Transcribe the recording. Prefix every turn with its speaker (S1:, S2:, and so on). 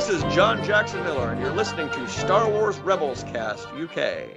S1: This is John Jackson Miller, and you're listening to Star Wars Rebels Cast UK.